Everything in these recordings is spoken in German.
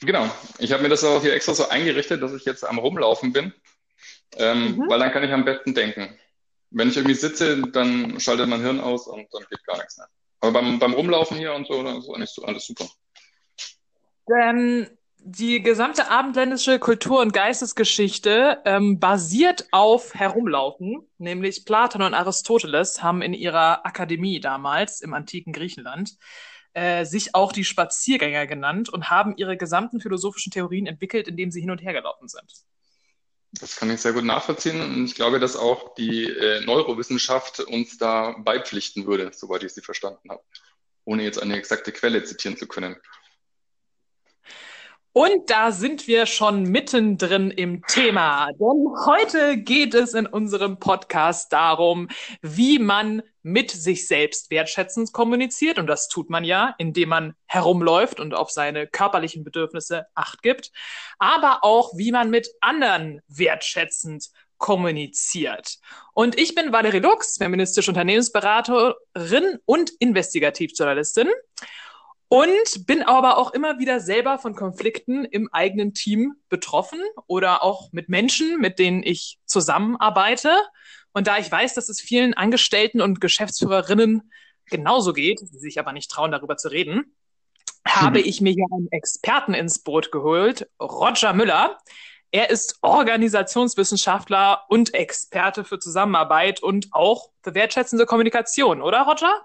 Genau. Ich habe mir das auch hier extra so eingerichtet, dass ich jetzt am Rumlaufen bin, ähm, mhm. weil dann kann ich am besten denken. Wenn ich irgendwie sitze, dann schaltet mein Hirn aus und dann geht gar nichts mehr. Aber beim, beim Rumlaufen hier und so, dann ist eigentlich so alles super. Ähm, die gesamte abendländische Kultur- und Geistesgeschichte ähm, basiert auf Herumlaufen, nämlich Platon und Aristoteles haben in ihrer Akademie damals im antiken Griechenland äh, sich auch die Spaziergänger genannt und haben ihre gesamten philosophischen Theorien entwickelt, indem sie hin und her gelaufen sind. Das kann ich sehr gut nachvollziehen und ich glaube, dass auch die äh, Neurowissenschaft uns da beipflichten würde, soweit ich sie verstanden habe, ohne jetzt eine exakte Quelle zitieren zu können. Und da sind wir schon mittendrin im Thema. Denn heute geht es in unserem Podcast darum, wie man mit sich selbst wertschätzend kommuniziert. Und das tut man ja, indem man herumläuft und auf seine körperlichen Bedürfnisse Acht gibt. Aber auch, wie man mit anderen wertschätzend kommuniziert. Und ich bin Valerie Lux, feministische Unternehmensberaterin und Investigativjournalistin. Und bin aber auch immer wieder selber von Konflikten im eigenen Team betroffen oder auch mit Menschen, mit denen ich zusammenarbeite. Und da ich weiß, dass es vielen Angestellten und Geschäftsführerinnen genauso geht, die sich aber nicht trauen, darüber zu reden, habe ich mir hier einen Experten ins Boot geholt, Roger Müller. Er ist Organisationswissenschaftler und Experte für Zusammenarbeit und auch für wertschätzende Kommunikation, oder Roger?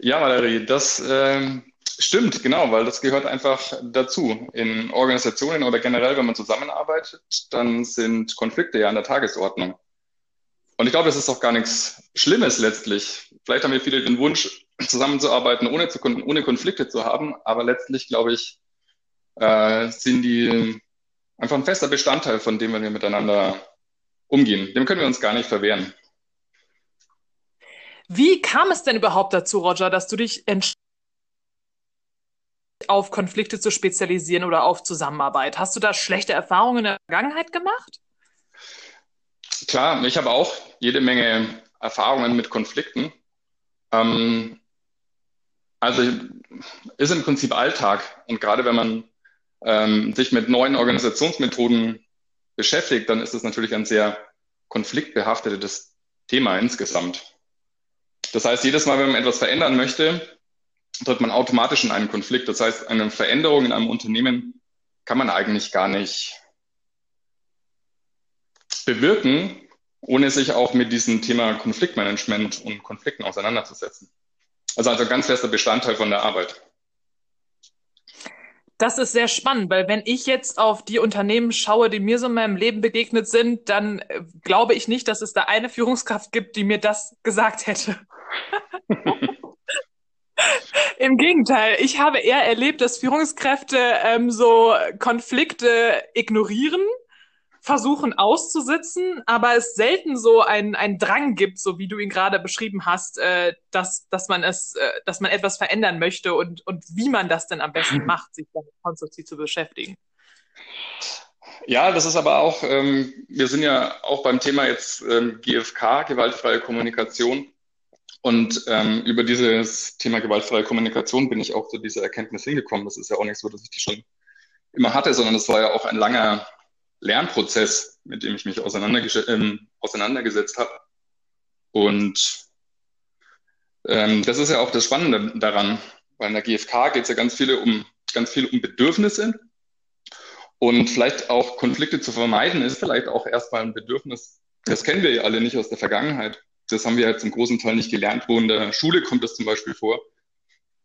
Ja, Valerie, das äh, stimmt, genau, weil das gehört einfach dazu. In Organisationen oder generell, wenn man zusammenarbeitet, dann sind Konflikte ja an der Tagesordnung. Und ich glaube, das ist auch gar nichts Schlimmes letztlich. Vielleicht haben wir viele den Wunsch, zusammenzuarbeiten, ohne, zu, ohne Konflikte zu haben, aber letztlich, glaube ich, äh, sind die einfach ein fester Bestandteil von dem, wenn wir miteinander umgehen. Dem können wir uns gar nicht verwehren. Wie kam es denn überhaupt dazu, Roger, dass du dich entschieden auf Konflikte zu spezialisieren oder auf Zusammenarbeit? Hast du da schlechte Erfahrungen in der Vergangenheit gemacht? Klar, ich habe auch jede Menge Erfahrungen mit Konflikten. Ähm, also ist im Prinzip Alltag. Und gerade wenn man ähm, sich mit neuen Organisationsmethoden beschäftigt, dann ist es natürlich ein sehr konfliktbehaftetes Thema insgesamt. Das heißt, jedes Mal, wenn man etwas verändern möchte, tritt man automatisch in einen Konflikt. Das heißt, eine Veränderung in einem Unternehmen kann man eigentlich gar nicht bewirken, ohne sich auch mit diesem Thema Konfliktmanagement und Konflikten auseinanderzusetzen. Also also ganz fester Bestandteil von der Arbeit. Das ist sehr spannend, weil wenn ich jetzt auf die Unternehmen schaue, die mir so in meinem Leben begegnet sind, dann äh, glaube ich nicht, dass es da eine Führungskraft gibt, die mir das gesagt hätte. Im Gegenteil, ich habe eher erlebt, dass Führungskräfte ähm, so Konflikte ignorieren, versuchen auszusitzen, aber es selten so einen, einen Drang gibt, so wie du ihn gerade beschrieben hast, äh, dass, dass man es, äh, dass man etwas verändern möchte und, und wie man das denn am besten macht, sich damit konstruktiv zu beschäftigen. Ja, das ist aber auch, ähm, wir sind ja auch beim Thema jetzt ähm, GFK, gewaltfreie Kommunikation. Und ähm, über dieses Thema gewaltfreie Kommunikation bin ich auch zu dieser Erkenntnis hingekommen. Das ist ja auch nicht so, dass ich die schon immer hatte, sondern das war ja auch ein langer Lernprozess, mit dem ich mich auseinanderges ähm, auseinandergesetzt habe. Und ähm, das ist ja auch das Spannende daran, weil in der GfK geht es ja ganz viele um ganz viel um Bedürfnisse und vielleicht auch Konflikte zu vermeiden ist vielleicht auch erstmal ein Bedürfnis. Das kennen wir ja alle nicht aus der Vergangenheit das haben wir jetzt im großen Teil nicht gelernt. Wo in der Schule kommt es zum Beispiel vor,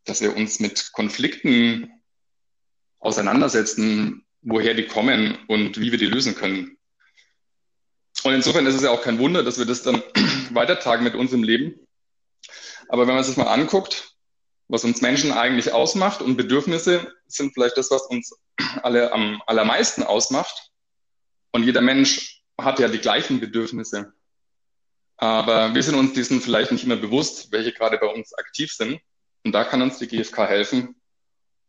dass wir uns mit Konflikten auseinandersetzen, woher die kommen und wie wir die lösen können. Und insofern ist es ja auch kein Wunder, dass wir das dann weitertragen mit uns im Leben. Aber wenn man sich mal anguckt, was uns Menschen eigentlich ausmacht und Bedürfnisse sind vielleicht das, was uns alle am allermeisten ausmacht. Und jeder Mensch hat ja die gleichen Bedürfnisse. Aber wir sind uns diesen vielleicht nicht immer bewusst, welche gerade bei uns aktiv sind. Und da kann uns die GfK helfen,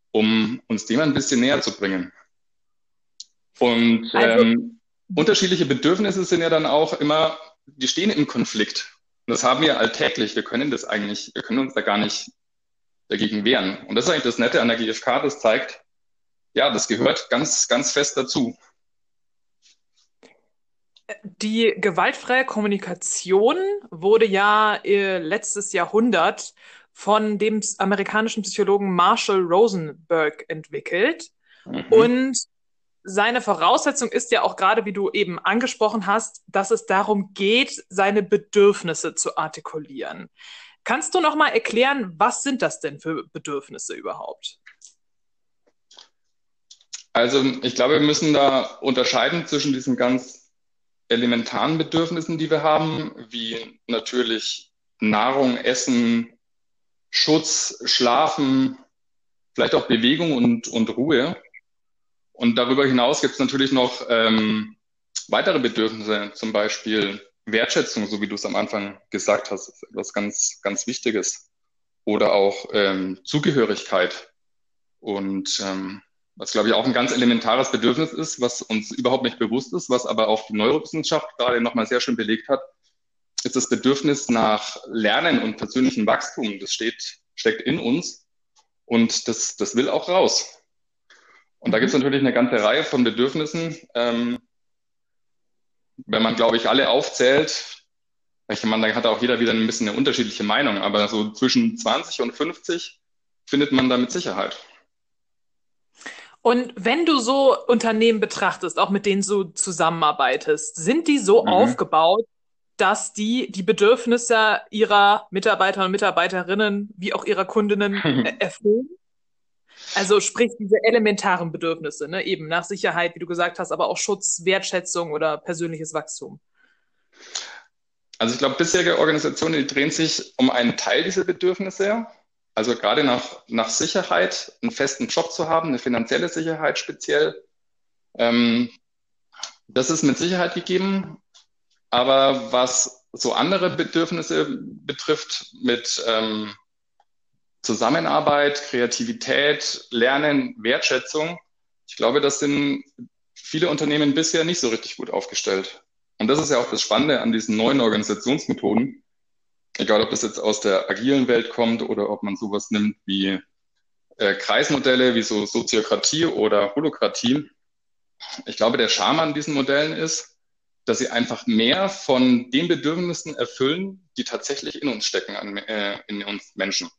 um uns dem ein bisschen näher zu bringen. Und also, ähm, unterschiedliche Bedürfnisse sind ja dann auch immer, die stehen im Konflikt. Und das haben wir alltäglich. Wir können das eigentlich, wir können uns da gar nicht dagegen wehren. Und das ist eigentlich das Nette an der GfK, das zeigt, ja, das gehört ganz, ganz fest dazu. Die gewaltfreie Kommunikation wurde ja äh, letztes Jahrhundert von dem amerikanischen Psychologen Marshall Rosenberg entwickelt. Mhm. Und seine Voraussetzung ist ja auch gerade, wie du eben angesprochen hast, dass es darum geht, seine Bedürfnisse zu artikulieren. Kannst du noch mal erklären, was sind das denn für Bedürfnisse überhaupt? Also ich glaube, wir müssen da unterscheiden zwischen diesen ganz elementaren Bedürfnissen, die wir haben, wie natürlich Nahrung, Essen, Schutz, Schlafen, vielleicht auch Bewegung und, und Ruhe. Und darüber hinaus gibt es natürlich noch ähm, weitere Bedürfnisse, zum Beispiel Wertschätzung, so wie du es am Anfang gesagt hast, ist etwas ganz, ganz Wichtiges. Oder auch ähm, Zugehörigkeit. Und ähm, was, glaube ich, auch ein ganz elementares Bedürfnis ist, was uns überhaupt nicht bewusst ist, was aber auch die Neurowissenschaft gerade nochmal sehr schön belegt hat, ist das Bedürfnis nach Lernen und persönlichem Wachstum. Das steht, steckt in uns und das, das will auch raus. Und da gibt es natürlich eine ganze Reihe von Bedürfnissen. Ähm, wenn man, glaube ich, alle aufzählt, ich meine, da hat auch jeder wieder ein bisschen eine unterschiedliche Meinung, aber so zwischen 20 und 50 findet man da mit Sicherheit. Und wenn du so Unternehmen betrachtest, auch mit denen du zusammenarbeitest, sind die so mhm. aufgebaut, dass die die Bedürfnisse ihrer Mitarbeiter und Mitarbeiterinnen wie auch ihrer Kundinnen erfüllen? Also sprich diese elementaren Bedürfnisse, ne? eben nach Sicherheit, wie du gesagt hast, aber auch Schutz, Wertschätzung oder persönliches Wachstum. Also ich glaube, bisherige Organisationen, die drehen sich um einen Teil dieser Bedürfnisse. Also gerade nach, nach Sicherheit, einen festen Job zu haben, eine finanzielle Sicherheit speziell. Ähm, das ist mit Sicherheit gegeben. Aber was so andere Bedürfnisse betrifft, mit ähm, Zusammenarbeit, Kreativität, Lernen, Wertschätzung. Ich glaube, das sind viele Unternehmen bisher nicht so richtig gut aufgestellt. Und das ist ja auch das Spannende an diesen neuen Organisationsmethoden. Egal, ob das jetzt aus der agilen Welt kommt oder ob man sowas nimmt wie äh, Kreismodelle, wie so Soziokratie oder Holokratie. Ich glaube, der Charme an diesen Modellen ist, dass sie einfach mehr von den Bedürfnissen erfüllen, die tatsächlich in uns stecken, an, äh, in uns Menschen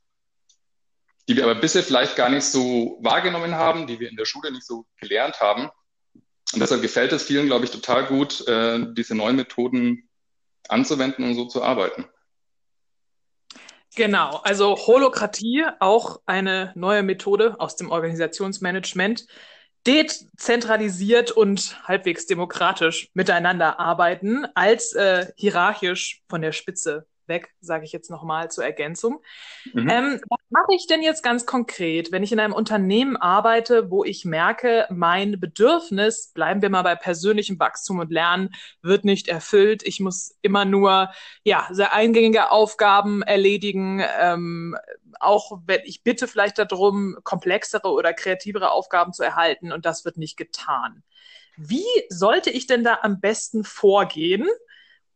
die wir aber bisher vielleicht gar nicht so wahrgenommen haben, die wir in der Schule nicht so gelernt haben. Und deshalb gefällt es vielen, glaube ich, total gut, äh, diese neuen Methoden anzuwenden und so zu arbeiten. Genau, also Holokratie, auch eine neue Methode aus dem Organisationsmanagement, dezentralisiert und halbwegs demokratisch miteinander arbeiten, als äh, hierarchisch von der Spitze weg, sage ich jetzt nochmal zur Ergänzung. Mhm. Ähm, was mache ich denn jetzt ganz konkret, wenn ich in einem Unternehmen arbeite, wo ich merke, mein Bedürfnis, bleiben wir mal bei persönlichem Wachstum und Lernen, wird nicht erfüllt. Ich muss immer nur ja sehr eingängige Aufgaben erledigen. Ähm, auch wenn ich bitte vielleicht darum, komplexere oder kreativere Aufgaben zu erhalten und das wird nicht getan. Wie sollte ich denn da am besten vorgehen?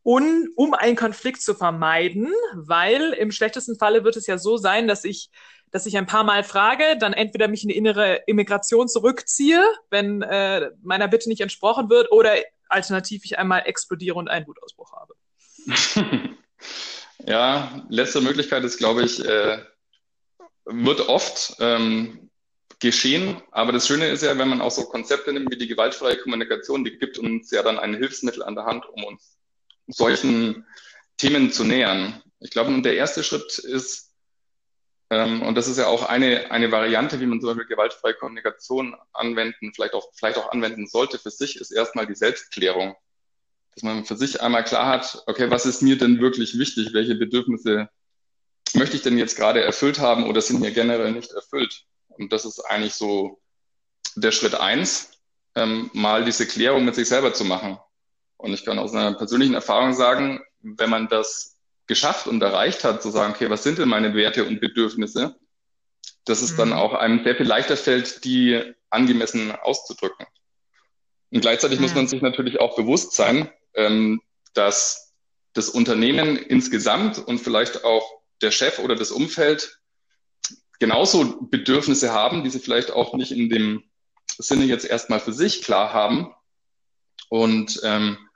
Und um einen Konflikt zu vermeiden, weil im schlechtesten Falle wird es ja so sein, dass ich dass ich ein paar Mal frage, dann entweder mich in die innere Immigration zurückziehe, wenn äh, meiner Bitte nicht entsprochen wird, oder alternativ ich einmal explodiere und einen Wutausbruch habe. ja, letzte Möglichkeit ist, glaube ich, äh, wird oft ähm, geschehen. Aber das Schöne ist ja, wenn man auch so Konzepte nimmt wie die gewaltfreie Kommunikation, die gibt uns ja dann ein Hilfsmittel an der Hand, um uns solchen Themen zu nähern. Ich glaube, der erste Schritt ist, ähm, und das ist ja auch eine, eine Variante, wie man zum Beispiel gewaltfreie Kommunikation anwenden, vielleicht auch, vielleicht auch anwenden sollte für sich, ist erstmal die Selbstklärung. Dass man für sich einmal klar hat, okay, was ist mir denn wirklich wichtig? Welche Bedürfnisse möchte ich denn jetzt gerade erfüllt haben oder sind mir generell nicht erfüllt? Und das ist eigentlich so der Schritt eins, ähm, mal diese Klärung mit sich selber zu machen. Und ich kann aus einer persönlichen Erfahrung sagen, wenn man das geschafft und erreicht hat, zu sagen, okay, was sind denn meine Werte und Bedürfnisse, dass es mhm. dann auch einem sehr viel leichter fällt, die angemessen auszudrücken. Und gleichzeitig mhm. muss man sich natürlich auch bewusst sein, ähm, dass das Unternehmen insgesamt und vielleicht auch der Chef oder das Umfeld genauso Bedürfnisse haben, die sie vielleicht auch nicht in dem Sinne jetzt erstmal für sich klar haben und ähm,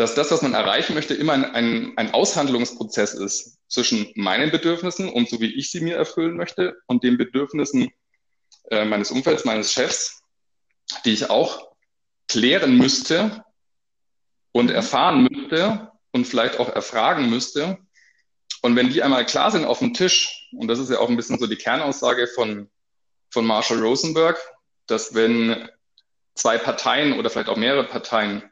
dass das, was man erreichen möchte, immer ein, ein, ein Aushandlungsprozess ist zwischen meinen Bedürfnissen und so wie ich sie mir erfüllen möchte und den Bedürfnissen äh, meines Umfelds, meines Chefs, die ich auch klären müsste und erfahren müsste und vielleicht auch erfragen müsste. Und wenn die einmal klar sind auf dem Tisch, und das ist ja auch ein bisschen so die Kernaussage von, von Marshall Rosenberg, dass wenn zwei Parteien oder vielleicht auch mehrere Parteien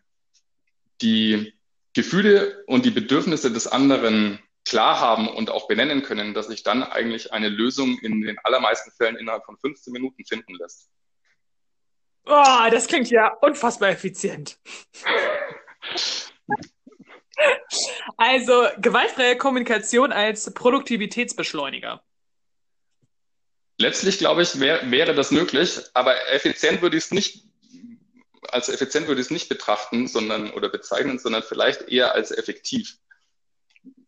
die Gefühle und die Bedürfnisse des anderen klar haben und auch benennen können, dass sich dann eigentlich eine Lösung in den allermeisten Fällen innerhalb von 15 Minuten finden lässt. Oh, das klingt ja unfassbar effizient. also gewaltfreie Kommunikation als Produktivitätsbeschleuniger. Letztlich, glaube ich, wär, wäre das möglich, aber effizient würde ich es nicht, als effizient würde ich es nicht betrachten, sondern oder bezeichnen, sondern vielleicht eher als effektiv.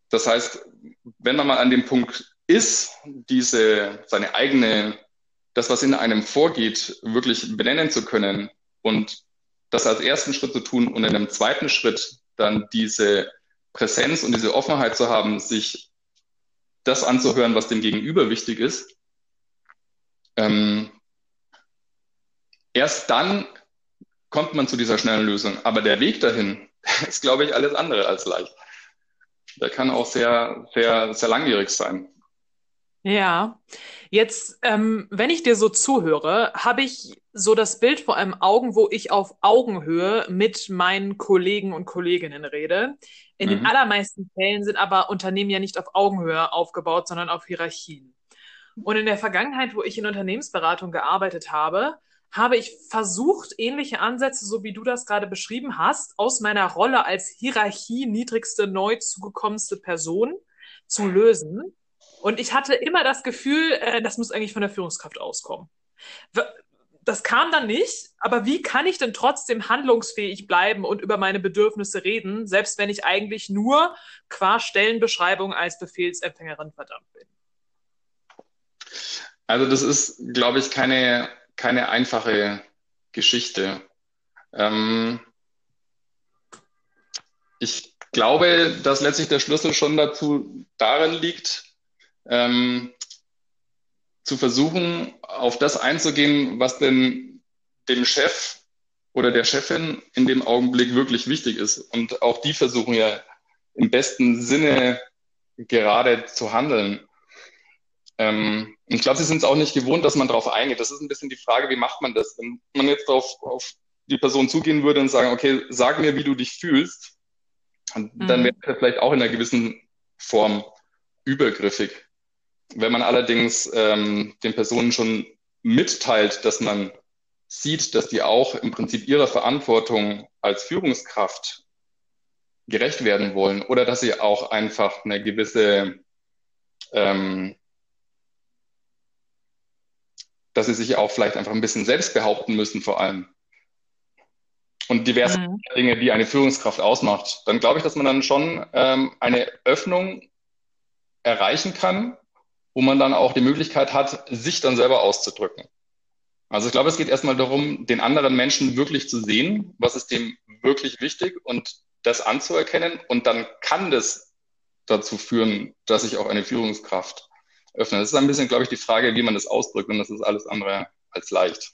Das heißt, wenn man mal an dem Punkt ist, diese, seine eigene, das, was in einem vorgeht, wirklich benennen zu können und das als ersten Schritt zu tun und in einem zweiten Schritt dann diese Präsenz und diese Offenheit zu haben, sich das anzuhören, was dem Gegenüber wichtig ist, ähm, erst dann kommt man zu dieser schnellen Lösung. Aber der Weg dahin ist, glaube ich, alles andere als leicht. Der kann auch sehr, sehr, sehr langwierig sein. Ja, jetzt, ähm, wenn ich dir so zuhöre, habe ich so das Bild vor allem Augen, wo ich auf Augenhöhe mit meinen Kollegen und Kolleginnen rede. In mhm. den allermeisten Fällen sind aber Unternehmen ja nicht auf Augenhöhe aufgebaut, sondern auf Hierarchien. Und in der Vergangenheit, wo ich in Unternehmensberatung gearbeitet habe, habe ich versucht, ähnliche Ansätze, so wie du das gerade beschrieben hast, aus meiner Rolle als Hierarchie niedrigste, neu zugekommenste Person zu lösen. Und ich hatte immer das Gefühl, äh, das muss eigentlich von der Führungskraft auskommen. Das kam dann nicht, aber wie kann ich denn trotzdem handlungsfähig bleiben und über meine Bedürfnisse reden, selbst wenn ich eigentlich nur qua Stellenbeschreibung als Befehlsempfängerin verdammt bin? Also das ist, glaube ich, keine, keine einfache Geschichte. Ähm, ich glaube, dass letztlich der Schlüssel schon dazu darin liegt, ähm, zu versuchen, auf das einzugehen, was denn dem Chef oder der Chefin in dem Augenblick wirklich wichtig ist. Und auch die versuchen ja im besten Sinne gerade zu handeln. Ähm, ich glaube, sie sind es auch nicht gewohnt, dass man darauf eingeht. Das ist ein bisschen die Frage, wie macht man das? Wenn man jetzt auf, auf die Person zugehen würde und sagen, okay, sag mir, wie du dich fühlst, dann mhm. wäre das vielleicht auch in einer gewissen Form übergriffig. Wenn man allerdings ähm, den Personen schon mitteilt, dass man sieht, dass die auch im Prinzip ihrer Verantwortung als Führungskraft gerecht werden wollen oder dass sie auch einfach eine gewisse, ähm, dass sie sich auch vielleicht einfach ein bisschen selbst behaupten müssen vor allem. Und diverse mhm. Dinge, die eine Führungskraft ausmacht. Dann glaube ich, dass man dann schon ähm, eine Öffnung erreichen kann, wo man dann auch die Möglichkeit hat, sich dann selber auszudrücken. Also ich glaube, es geht erstmal darum, den anderen Menschen wirklich zu sehen, was ist dem wirklich wichtig und das anzuerkennen. Und dann kann das dazu führen, dass sich auch eine Führungskraft öffnet. Das ist ein bisschen, glaube ich, die Frage, wie man das ausdrückt. Und das ist alles andere als leicht.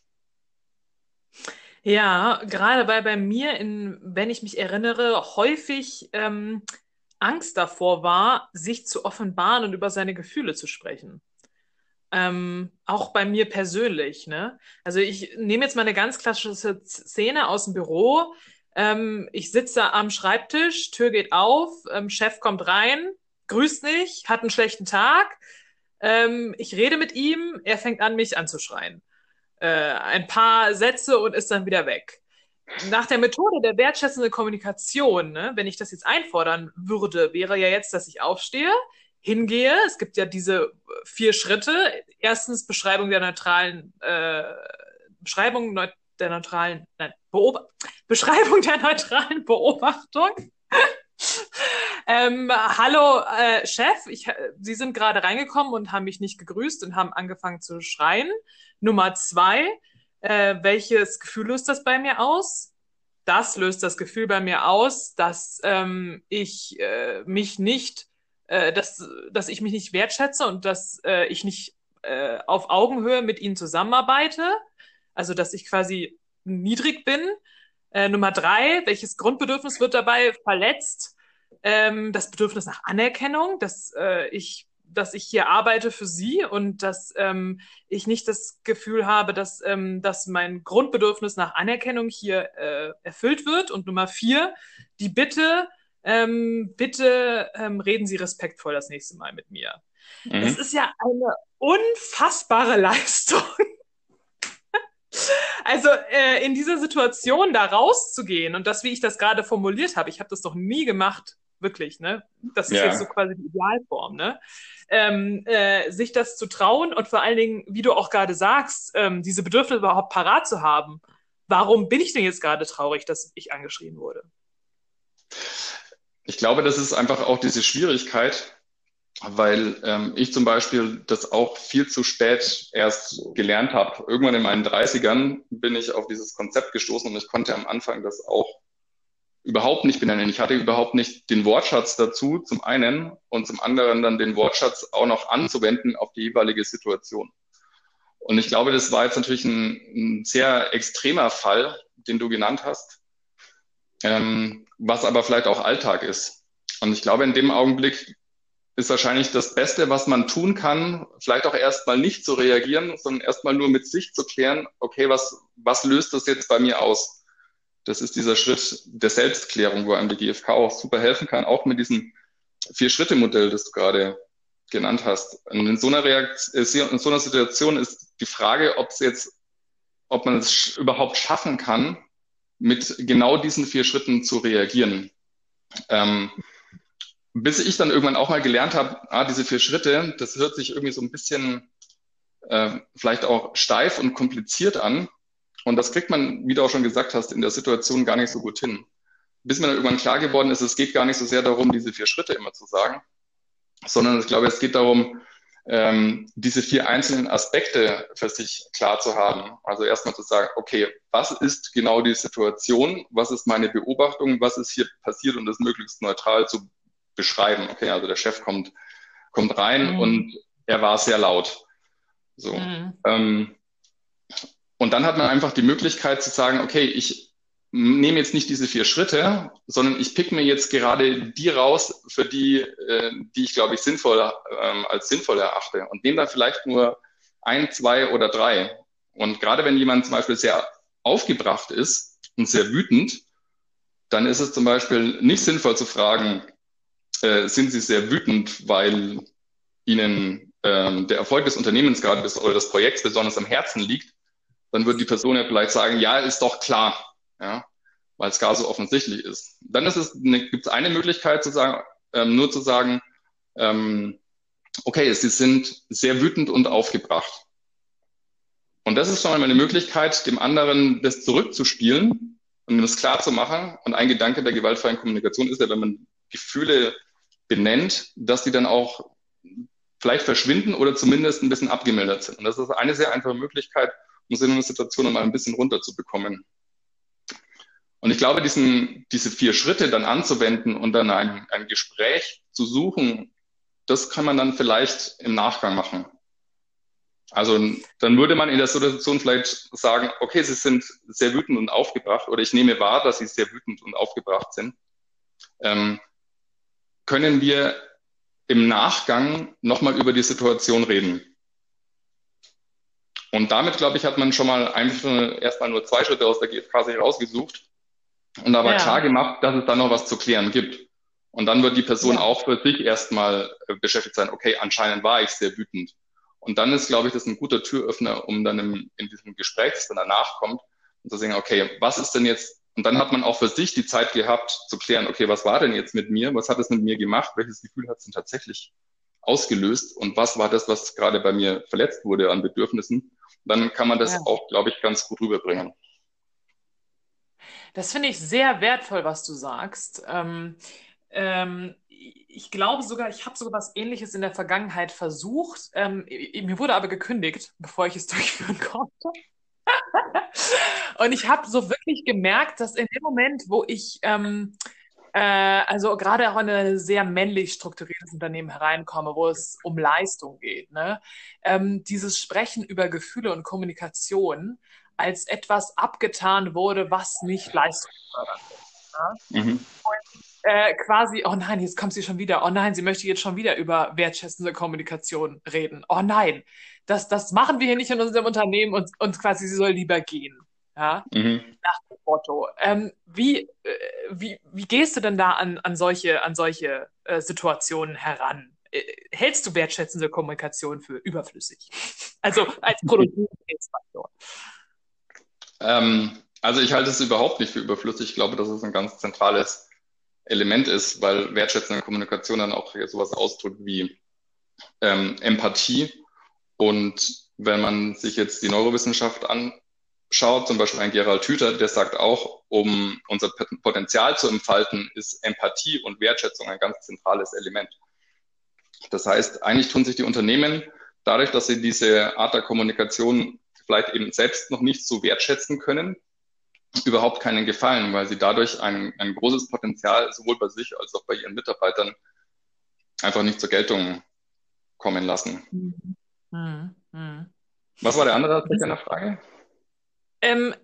Ja, gerade weil bei mir, in, wenn ich mich erinnere, häufig ähm, Angst davor war, sich zu offenbaren und über seine Gefühle zu sprechen. Ähm, auch bei mir persönlich. Ne? Also ich nehme jetzt mal eine ganz klassische Szene aus dem Büro. Ähm, ich sitze am Schreibtisch, Tür geht auf, ähm, Chef kommt rein, grüßt mich, hat einen schlechten Tag. Ähm, ich rede mit ihm, er fängt an, mich anzuschreien. Äh, ein paar Sätze und ist dann wieder weg nach der Methode der wertschätzenden Kommunikation, ne, wenn ich das jetzt einfordern würde, wäre ja jetzt, dass ich aufstehe, hingehe. Es gibt ja diese vier Schritte. Erstens Beschreibung der neutralen, äh, Beschreibung neu der neutralen, nein, Beob Beschreibung der neutralen Beobachtung. Ähm, hallo äh, Chef, ich, Sie sind gerade reingekommen und haben mich nicht gegrüßt und haben angefangen zu schreien. Nummer zwei, Äh, welches Gefühl löst das bei mir aus? Das löst das Gefühl bei mir aus, dass ähm, ich äh, mich nicht, äh, dass, dass ich mich nicht wertschätze und dass äh, ich nicht äh, auf Augenhöhe mit ihnen zusammenarbeite. Also dass ich quasi niedrig bin. Äh, Nummer drei, welches Grundbedürfnis wird dabei verletzt? Ähm, das Bedürfnis nach Anerkennung, dass äh, ich dass ich hier arbeite für sie und dass ähm, ich nicht das Gefühl habe, dass, ähm, dass mein Grundbedürfnis nach Anerkennung hier äh, erfüllt wird. Und Nummer vier, die Bitte, ähm, bitte ähm, reden Sie respektvoll das nächste Mal mit mir. Mhm. Das ist ja eine unfassbare Leistung. Also äh, in dieser Situation da rauszugehen und das, wie ich das gerade formuliert habe, ich habe das doch nie gemacht, wirklich, ne? Das ist ja. jetzt so quasi die Idealform, ne? Ähm, äh, sich das zu trauen und vor allen Dingen, wie du auch gerade sagst, ähm, diese Bedürfnisse überhaupt parat zu haben. Warum bin ich denn jetzt gerade traurig, dass ich angeschrien wurde? Ich glaube, das ist einfach auch diese Schwierigkeit, weil ähm, ich zum Beispiel das auch viel zu spät erst gelernt habe. Irgendwann in meinen 30ern bin ich auf dieses Konzept gestoßen und ich konnte am Anfang das auch überhaupt nicht benennen. Ich hatte überhaupt nicht den Wortschatz dazu, zum einen, und zum anderen dann den Wortschatz auch noch anzuwenden auf die jeweilige Situation. Und ich glaube, das war jetzt natürlich ein, ein sehr extremer Fall, den du genannt hast, ähm, was aber vielleicht auch Alltag ist. Und ich glaube, in dem Augenblick ist wahrscheinlich das Beste, was man tun kann, vielleicht auch erstmal nicht zu reagieren, sondern erstmal nur mit sich zu klären, okay, was, was löst das jetzt bei mir aus? Das ist dieser Schritt der Selbstklärung, wo einem die GfK auch super helfen kann, auch mit diesem Vier-Schritte-Modell, das du gerade genannt hast. Und in so einer Reaktion, in so einer Situation ist die Frage, ob es jetzt, ob man es überhaupt schaffen kann, mit genau diesen vier Schritten zu reagieren. Ähm, bis ich dann irgendwann auch mal gelernt habe, ah, diese vier Schritte, das hört sich irgendwie so ein bisschen äh, vielleicht auch steif und kompliziert an. Und das kriegt man, wie du auch schon gesagt hast, in der Situation gar nicht so gut hin. Bis mir dann irgendwann klar geworden ist, es geht gar nicht so sehr darum, diese vier Schritte immer zu sagen, sondern ich glaube, es geht darum, ähm, diese vier einzelnen Aspekte für sich klar zu haben. Also erstmal zu sagen, okay, was ist genau die Situation? Was ist meine Beobachtung? Was ist hier passiert? Und das möglichst neutral zu beschreiben. Okay, also der Chef kommt, kommt rein mhm. und er war sehr laut. So. Mhm. Ähm, und dann hat man einfach die Möglichkeit zu sagen, okay, ich nehme jetzt nicht diese vier Schritte, sondern ich pick mir jetzt gerade die raus, für die, äh, die ich glaube ich sinnvoll ähm, als sinnvoll erachte und nehme dann vielleicht nur ein, zwei oder drei. Und gerade wenn jemand zum Beispiel sehr aufgebracht ist und sehr wütend, dann ist es zum Beispiel nicht sinnvoll zu fragen, äh, sind Sie sehr wütend, weil Ihnen ähm, der Erfolg des Unternehmens gerade oder des Projekts besonders am Herzen liegt, dann wird die Person ja vielleicht sagen, ja, ist doch klar, ja, weil es gar so offensichtlich ist. Dann ist es, ne, gibt es eine Möglichkeit zu sagen, ähm, nur zu sagen, ähm, okay, sie sind sehr wütend und aufgebracht. Und das ist schon einmal eine Möglichkeit, dem anderen das zurückzuspielen und das klar zu machen. Und ein Gedanke der gewaltfreien Kommunikation ist ja, wenn man Gefühle benennt, dass die dann auch vielleicht verschwinden oder zumindest ein bisschen abgemildert sind. Und das ist eine sehr einfache Möglichkeit, um so eine Situation mal ein bisschen runterzubekommen. Und ich glaube, diesen, diese vier Schritte dann anzuwenden und dann ein, ein Gespräch zu suchen, das kann man dann vielleicht im Nachgang machen. Also dann würde man in der Situation vielleicht sagen, okay, Sie sind sehr wütend und aufgebracht oder ich nehme wahr, dass Sie sehr wütend und aufgebracht sind. Ähm, können wir im Nachgang nochmal über die Situation reden? Und damit, glaube ich, hat man schon mal einfach erstmal nur zwei Schritte aus der GfK sich rausgesucht und aber ja. klar gemacht, dass es da noch was zu klären gibt. Und dann wird die Person ja. auch für sich erstmal äh, beschäftigt sein, okay, anscheinend war ich sehr wütend. Und dann ist, glaube ich, das ein guter Türöffner, um dann im, in diesem Gespräch, das dann danach kommt, und zu sagen, okay, was ist denn jetzt, und dann hat man auch für sich die Zeit gehabt zu klären, okay, was war denn jetzt mit mir? Was hat es mit mir gemacht? Welches Gefühl hat es denn tatsächlich ausgelöst? Und was war das, was gerade bei mir verletzt wurde an Bedürfnissen? dann kann man das ja. auch, glaube ich, ganz gut rüberbringen. Das finde ich sehr wertvoll, was du sagst. Ähm, ähm, ich glaube sogar, ich habe sogar was Ähnliches in der Vergangenheit versucht. Ähm, mir wurde aber gekündigt, bevor ich es durchführen konnte. und ich habe so wirklich gemerkt, dass in dem Moment, wo ich ähm, äh, also gerade auch in ein sehr männlich strukturiertes Unternehmen hereinkomme, wo es um Leistung geht, ne? Ähm, dieses Sprechen über Gefühle und Kommunikation als etwas abgetan wurde, was nicht leistungsfördernd ist. Ne? Mhm. Und äh, quasi, oh nein, jetzt kommt sie schon wieder, oh nein, sie möchte jetzt schon wieder über wertschätzende Kommunikation reden. Oh nein, das, das machen wir hier nicht in unserem Unternehmen und, und quasi sie soll lieber gehen. Ja, mhm. nach dem Motto. Ähm, wie, äh, wie, wie gehst du denn da an, an solche, an solche äh, Situationen heran? Äh, hältst du wertschätzende Kommunikation für überflüssig? Also als Produktivitätsfaktor. Ähm, also ich halte es überhaupt nicht für überflüssig. Ich glaube, dass es ein ganz zentrales Element ist, weil wertschätzende Kommunikation dann auch sowas ausdrückt wie ähm, Empathie. Und wenn man sich jetzt die Neurowissenschaft anschaut, zum Beispiel ein Gerald Hüther, der sagt auch, um unser Potenzial zu entfalten, ist Empathie und Wertschätzung ein ganz zentrales Element. Das heißt, eigentlich tun sich die Unternehmen dadurch, dass sie diese Art der Kommunikation vielleicht eben selbst noch nicht so wertschätzen können, überhaupt keinen Gefallen, weil sie dadurch ein, ein großes Potenzial sowohl bei sich als auch bei ihren Mitarbeitern einfach nicht zur Geltung kommen lassen. Mhm. Mhm. Was war der andere Aspekt deiner Frage? Ähm,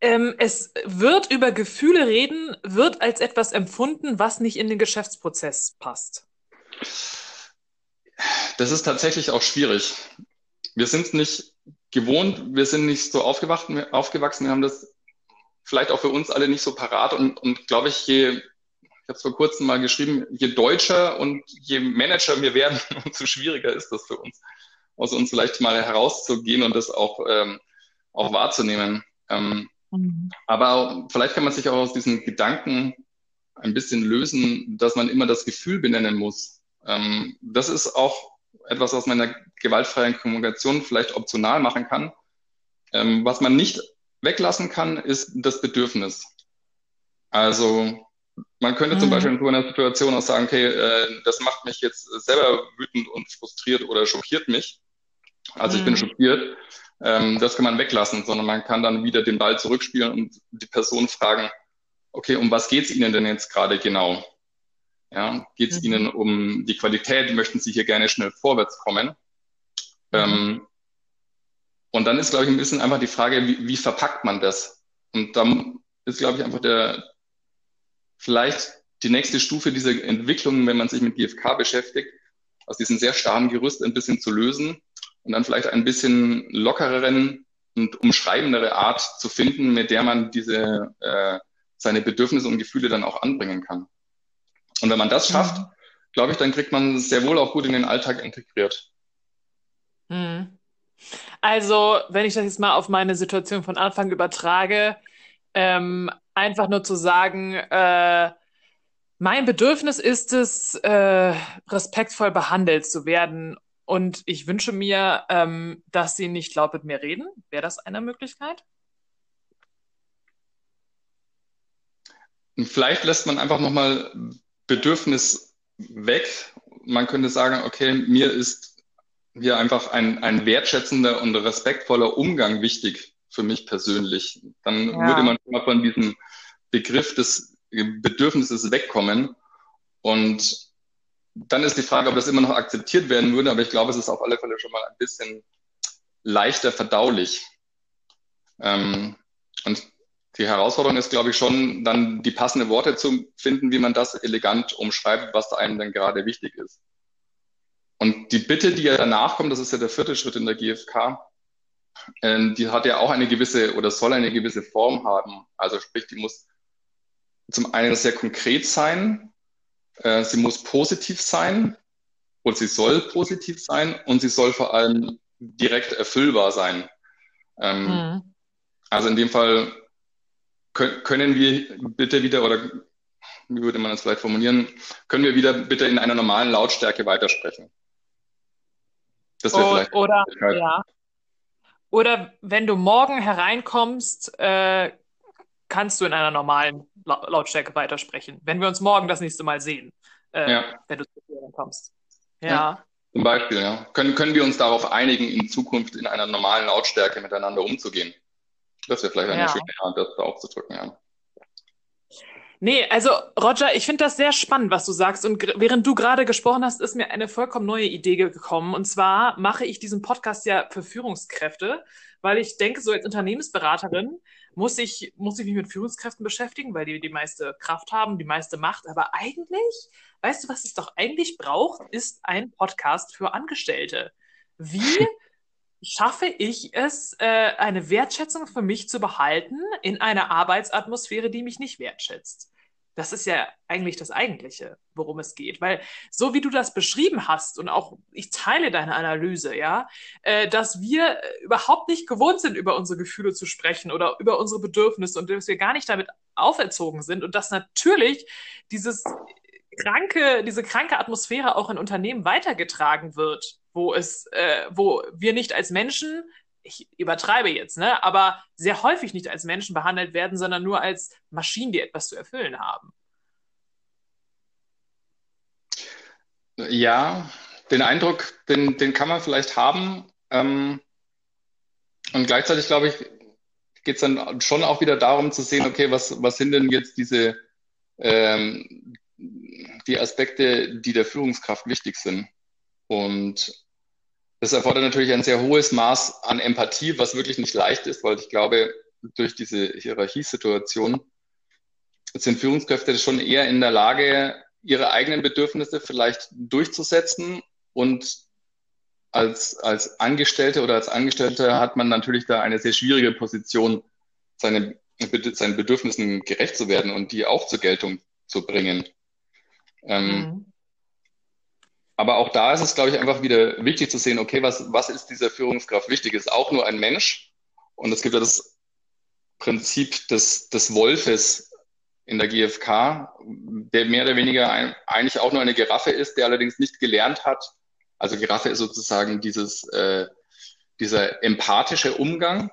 ähm, es wird über Gefühle reden, wird als etwas empfunden, was nicht in den Geschäftsprozess passt. Das ist tatsächlich auch schwierig. Wir sind es nicht gewohnt, wir sind nicht so aufgewachsen, aufgewachsen, wir haben das vielleicht auch für uns alle nicht so parat und, und glaube ich, je, ich habe es vor kurzem mal geschrieben, je deutscher und je Manager wir werden, umso schwieriger ist das für uns, aus uns vielleicht mal herauszugehen und das auch, ähm, auch wahrzunehmen. Ähm, mhm. Aber vielleicht kann man sich auch aus diesen Gedanken ein bisschen lösen, dass man immer das Gefühl benennen muss. Ähm, das ist auch etwas, was man in der gewaltfreien Kommunikation vielleicht optional machen kann. Ähm, was man nicht weglassen kann, ist das Bedürfnis. Also man könnte mhm. zum Beispiel in so einer Situation auch sagen, okay, äh, das macht mich jetzt selber wütend und frustriert oder schockiert mich. Also ich bin mhm. schockiert. Ähm, das kann man weglassen, sondern man kann dann wieder den Ball zurückspielen und die Person fragen, okay, um was geht es Ihnen denn jetzt gerade genau? Ja, geht es mhm. Ihnen um die Qualität? Möchten Sie hier gerne schnell vorwärts kommen? Mhm. Ähm, und dann ist, glaube ich, ein bisschen einfach die Frage, wie, wie verpackt man das? Und dann ist, glaube ich, einfach der, vielleicht die nächste Stufe dieser Entwicklung, wenn man sich mit GFK beschäftigt, aus diesem sehr starren Gerüst ein bisschen zu lösen und dann vielleicht ein bisschen lockereren und umschreibendere Art zu finden, mit der man diese, äh, seine Bedürfnisse und Gefühle dann auch anbringen kann. Und wenn man das schafft, mhm. glaube ich, dann kriegt man sehr wohl auch gut in den Alltag integriert. Mhm. Also, wenn ich das jetzt mal auf meine Situation von Anfang übertrage, ähm, einfach nur zu sagen, äh, mein Bedürfnis ist es, äh, respektvoll behandelt zu werden. Und ich wünsche mir, ähm, dass Sie nicht laut mit mir reden. Wäre das eine Möglichkeit? Vielleicht lässt man einfach nochmal Bedürfnis weg. Man könnte sagen, okay, mir ist hier einfach ein, ein wertschätzender und respektvoller Umgang wichtig für mich persönlich. Dann ja. würde man mal von diesem Begriff des Bedürfnisses wegkommen. Und dann ist die Frage, ob das immer noch akzeptiert werden würde, aber ich glaube, es ist auf alle Fälle schon mal ein bisschen leichter verdaulich. Ähm, und die Herausforderung ist, glaube ich, schon, dann die passenden Worte zu finden, wie man das elegant umschreibt, was einem denn gerade wichtig ist. Und die Bitte, die ja danach kommt, das ist ja der vierte Schritt in der GfK, äh, die hat ja auch eine gewisse oder soll eine gewisse Form haben. Also sprich, die muss zum einen sehr konkret sein, äh, sie muss positiv sein und sie soll positiv sein und sie soll vor allem direkt erfüllbar sein. Ähm, mhm. Also in dem Fall können wir bitte wieder, oder wie würde man das vielleicht formulieren, können wir wieder bitte in einer normalen Lautstärke weitersprechen. Das wäre vielleicht oder, ja. Oder wenn du morgen hereinkommst, äh, kannst du in einer normalen La Lautstärke weitersprechen. Wenn wir uns morgen das nächste Mal sehen, äh, ja. wenn du zu dir kommst. Ja. ja. Zum Beispiel, ja. Können, können wir uns darauf einigen, in Zukunft in einer normalen Lautstärke miteinander umzugehen? Das wäre vielleicht eine ja. schöne Art, das da aufzudrücken, ja. Nee, also Roger, ich finde das sehr spannend, was du sagst. Und während du gerade gesprochen hast, ist mir eine vollkommen neue Idee gekommen. Und zwar mache ich diesen Podcast ja für Führungskräfte, weil ich denke, so als Unternehmensberaterin muss ich, muss ich mich mit Führungskräften beschäftigen, weil die die meiste Kraft haben, die meiste Macht. Aber eigentlich, weißt du, was es doch eigentlich braucht, ist ein Podcast für Angestellte. Wie schaffe ich es, äh, eine Wertschätzung für mich zu behalten in einer Arbeitsatmosphäre, die mich nicht wertschätzt? Das ist ja eigentlich das Eigentliche, worum es geht. Weil so wie du das beschrieben hast und auch ich teile deine Analyse, ja, äh, dass wir überhaupt nicht gewohnt sind, über unsere Gefühle zu sprechen oder über unsere Bedürfnisse und dass wir gar nicht damit auferzogen sind und dass natürlich dieses kranke, diese kranke Atmosphäre auch in Unternehmen weitergetragen wird, wo es, äh, wo wir nicht als Menschen, ich übertreibe jetzt, ne, aber sehr häufig nicht als Menschen behandelt werden, sondern nur als Maschinen, die etwas zu erfüllen haben. Ja, den Eindruck, den, den kann man vielleicht haben. Ähm, und gleichzeitig, glaube ich, geht es dann schon auch wieder darum zu sehen, okay, was, was sind denn jetzt diese, ähm, die Aspekte, die der Führungskraft wichtig sind. Und das erfordert natürlich ein sehr hohes Maß an Empathie, was wirklich nicht leicht ist, weil ich glaube, durch diese Hierarchiesituation sind Führungskräfte schon eher in der Lage, ihre eigenen Bedürfnisse vielleicht durchzusetzen. Und als, als Angestellte oder als Angestellte hat man natürlich da eine sehr schwierige Position, seine, seinen Bedürfnissen gerecht zu werden und die auch zur Geltung zu bringen. Ähm, mhm. Aber auch da ist es, glaube ich, einfach wieder wichtig zu sehen, okay, was, was ist dieser Führungskraft wichtig? Ist auch nur ein Mensch. Und es gibt ja das Prinzip des, des Wolfes in der GfK, der mehr oder weniger ein, eigentlich auch nur eine Giraffe ist, der allerdings nicht gelernt hat. Also Giraffe ist sozusagen dieses, äh, dieser empathische Umgang.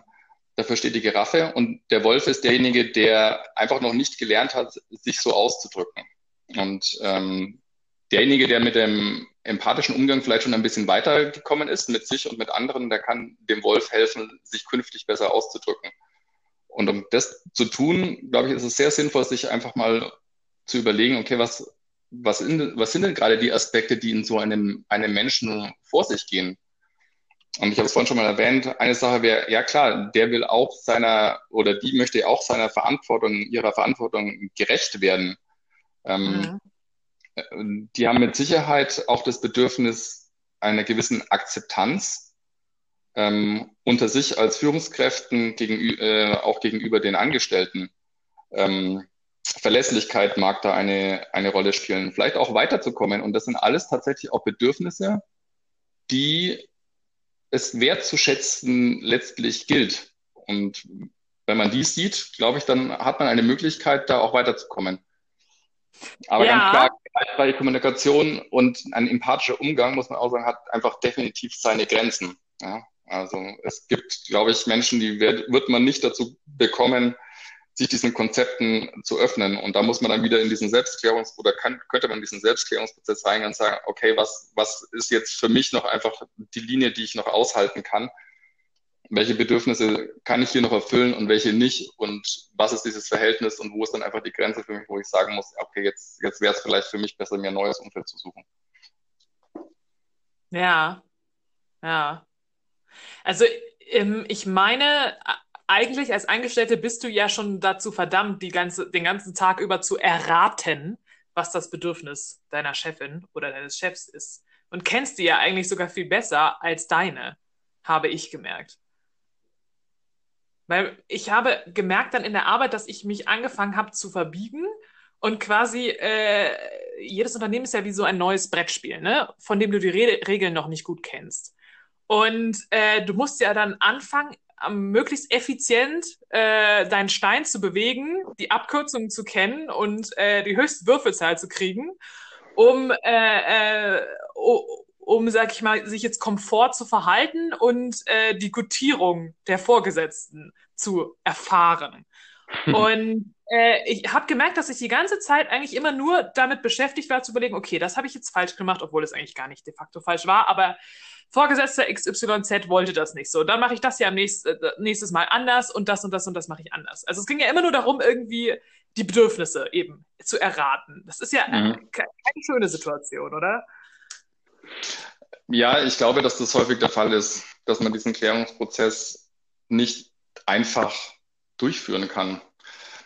Dafür steht die Giraffe. Und der Wolf ist derjenige, der einfach noch nicht gelernt hat, sich so auszudrücken. Und ähm, derjenige, der mit dem empathischen Umgang vielleicht schon ein bisschen weitergekommen ist mit sich und mit anderen, der kann dem Wolf helfen, sich künftig besser auszudrücken. Und um das zu tun, glaube ich, ist es sehr sinnvoll, sich einfach mal zu überlegen, okay, was, was, in, was sind denn gerade die Aspekte, die in so einem, einem Menschen vor sich gehen? Und ich habe es vorhin schon mal erwähnt, eine Sache wäre, ja klar, der will auch seiner oder die möchte auch seiner Verantwortung, ihrer Verantwortung gerecht werden. Ähm, mhm. Die haben mit Sicherheit auch das Bedürfnis einer gewissen Akzeptanz ähm, unter sich als Führungskräften, gegen, äh, auch gegenüber den Angestellten. Ähm, Verlässlichkeit mag da eine, eine Rolle spielen, vielleicht auch weiterzukommen. Und das sind alles tatsächlich auch Bedürfnisse, die es wertzuschätzen letztlich gilt. Und wenn man dies sieht, glaube ich, dann hat man eine Möglichkeit, da auch weiterzukommen. Aber ja. ganz klar, gewaltfreie Kommunikation und ein empathischer Umgang, muss man auch sagen, hat einfach definitiv seine Grenzen. Ja? Also es gibt, glaube ich, Menschen, die wird, wird man nicht dazu bekommen, sich diesen Konzepten zu öffnen. Und da muss man dann wieder in diesen Selbstklärungs- oder kann, könnte man in diesen Selbstklärungsprozess reingehen und sagen, okay, was, was ist jetzt für mich noch einfach die Linie, die ich noch aushalten kann? Welche Bedürfnisse kann ich hier noch erfüllen und welche nicht und was ist dieses Verhältnis und wo ist dann einfach die Grenze für mich, wo ich sagen muss, okay, jetzt, jetzt wäre es vielleicht für mich besser, mir ein neues Umfeld zu suchen. Ja, ja. Also ähm, ich meine, eigentlich als Angestellte bist du ja schon dazu verdammt, ganze, den ganzen Tag über zu erraten, was das Bedürfnis deiner Chefin oder deines Chefs ist. Und kennst die ja eigentlich sogar viel besser als deine, habe ich gemerkt. Weil ich habe gemerkt dann in der Arbeit, dass ich mich angefangen habe zu verbiegen und quasi äh, jedes Unternehmen ist ja wie so ein neues Brettspiel, ne? von dem du die Re Regeln noch nicht gut kennst. Und äh, du musst ja dann anfangen, möglichst effizient äh, deinen Stein zu bewegen, die Abkürzungen zu kennen und äh, die höchste Würfelzahl zu kriegen, um äh, äh, um, sag ich mal, sich jetzt Komfort zu verhalten und äh, die Gutierung der Vorgesetzten zu erfahren. Und äh, ich habe gemerkt, dass ich die ganze Zeit eigentlich immer nur damit beschäftigt war, zu überlegen, okay, das habe ich jetzt falsch gemacht, obwohl es eigentlich gar nicht de facto falsch war, aber Vorgesetzter XYZ wollte das nicht so. Dann mache ich das ja am nächst, äh, nächstes Mal anders und das und das und das mache ich anders. Also es ging ja immer nur darum, irgendwie die Bedürfnisse eben zu erraten. Das ist ja mhm. keine schöne Situation, oder? Ja, ich glaube, dass das häufig der Fall ist, dass man diesen Klärungsprozess nicht einfach durchführen kann.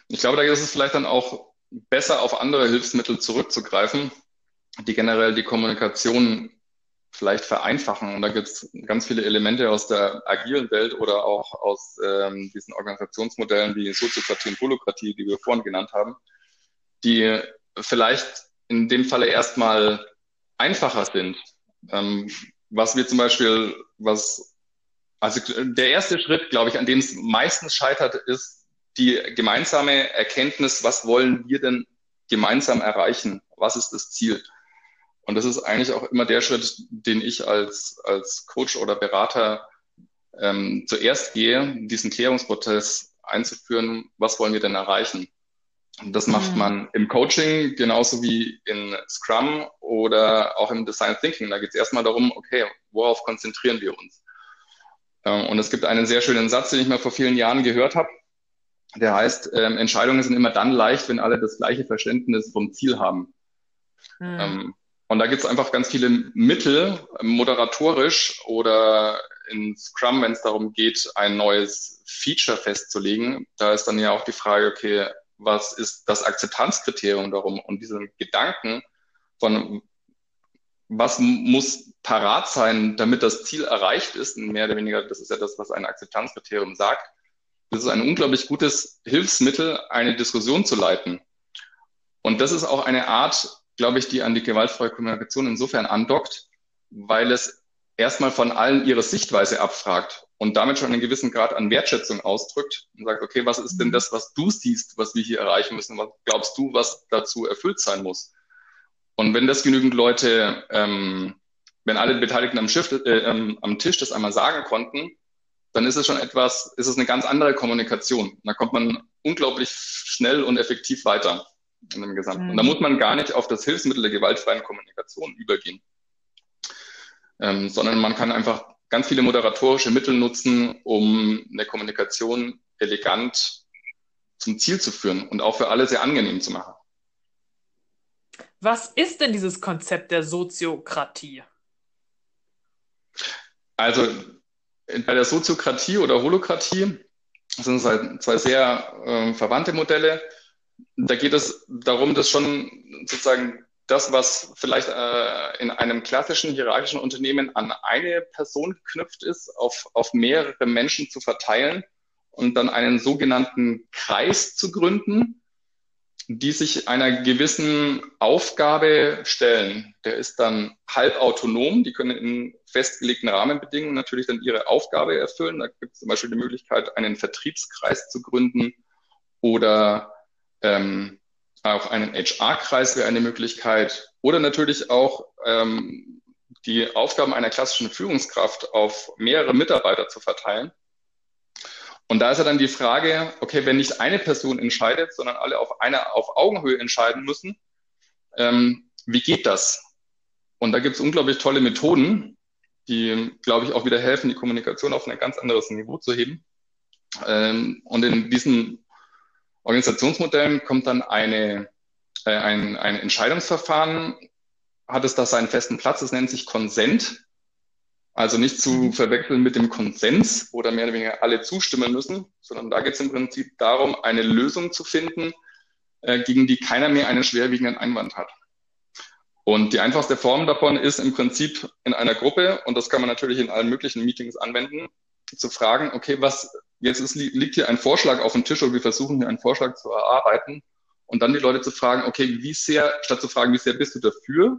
Ich glaube, da ist es vielleicht dann auch besser, auf andere Hilfsmittel zurückzugreifen, die generell die Kommunikation vielleicht vereinfachen. Und da gibt es ganz viele Elemente aus der agilen Welt oder auch aus ähm, diesen Organisationsmodellen wie Soziokratie und Holokratie, die wir vorhin genannt haben, die vielleicht in dem Falle erstmal einfacher sind. Ähm, was wir zum Beispiel, was, also der erste Schritt, glaube ich, an dem es meistens scheitert, ist, die gemeinsame Erkenntnis, was wollen wir denn gemeinsam erreichen? Was ist das Ziel? Und das ist eigentlich auch immer der Schritt, den ich als, als Coach oder Berater ähm, zuerst gehe, diesen Klärungsprozess einzuführen, was wollen wir denn erreichen? Und das macht mhm. man im Coaching genauso wie in Scrum oder auch im Design Thinking. Da geht es erstmal darum, okay, worauf konzentrieren wir uns? Ähm, und es gibt einen sehr schönen Satz, den ich mal vor vielen Jahren gehört habe. Der heißt, ähm, Entscheidungen sind immer dann leicht, wenn alle das gleiche Verständnis vom Ziel haben. Mhm. Ähm, und da gibt es einfach ganz viele Mittel, moderatorisch oder in Scrum, wenn es darum geht, ein neues Feature festzulegen. Da ist dann ja auch die Frage, okay, was ist das Akzeptanzkriterium darum? Und diesen Gedanken von, was muss parat sein, damit das Ziel erreicht ist, mehr oder weniger, das ist ja das, was ein Akzeptanzkriterium sagt, das ist ein unglaublich gutes Hilfsmittel, eine Diskussion zu leiten. Und das ist auch eine Art, glaube ich, die an die gewaltfreie Kommunikation insofern andockt, weil es erstmal von allen ihre Sichtweise abfragt und damit schon einen gewissen Grad an Wertschätzung ausdrückt und sagt, okay, was ist denn das, was du siehst, was wir hier erreichen müssen? Was glaubst du, was dazu erfüllt sein muss? Und wenn das genügend Leute, ähm, wenn alle Beteiligten am, Schiff, äh, am Tisch das einmal sagen konnten, dann ist es schon etwas, ist es eine ganz andere Kommunikation. Da kommt man unglaublich schnell und effektiv weiter in dem Gesamten. Mhm. Und da muss man gar nicht auf das Hilfsmittel der gewaltfreien Kommunikation übergehen, ähm, sondern man kann einfach ganz viele moderatorische Mittel nutzen, um eine Kommunikation elegant zum Ziel zu führen und auch für alle sehr angenehm zu machen. Was ist denn dieses Konzept der Soziokratie? Also bei der Soziokratie oder Holokratie sind es halt zwei sehr äh, verwandte Modelle. Da geht es darum, dass schon sozusagen das, was vielleicht äh, in einem klassischen hierarchischen Unternehmen an eine Person geknüpft ist, auf, auf mehrere Menschen zu verteilen und dann einen sogenannten Kreis zu gründen, die sich einer gewissen Aufgabe stellen. Der ist dann halb autonom, die können in festgelegten Rahmenbedingungen natürlich dann ihre Aufgabe erfüllen. Da gibt es zum Beispiel die Möglichkeit, einen Vertriebskreis zu gründen oder ähm, auch einen HR-Kreis wäre eine Möglichkeit oder natürlich auch ähm, die Aufgaben einer klassischen Führungskraft auf mehrere Mitarbeiter zu verteilen. Und da ist ja dann die Frage, okay, wenn nicht eine Person entscheidet, sondern alle auf einer auf Augenhöhe entscheiden müssen, ähm, wie geht das? Und da gibt es unglaublich tolle Methoden, die, glaube ich, auch wieder helfen, die Kommunikation auf ein ganz anderes Niveau zu heben. Ähm, und in diesen Organisationsmodellen kommt dann eine, äh, ein, ein Entscheidungsverfahren, hat es da seinen festen Platz, es nennt sich Konsent. Also nicht zu mhm. verwechseln mit dem Konsens, wo dann mehr oder weniger alle zustimmen müssen, sondern da geht es im Prinzip darum, eine Lösung zu finden, äh, gegen die keiner mehr einen schwerwiegenden Einwand hat. Und die einfachste Form davon ist im Prinzip in einer Gruppe, und das kann man natürlich in allen möglichen Meetings anwenden, zu fragen, okay, was, jetzt ist, liegt hier ein Vorschlag auf dem Tisch und wir versuchen hier einen Vorschlag zu erarbeiten und dann die Leute zu fragen, okay, wie sehr, statt zu fragen, wie sehr bist du dafür,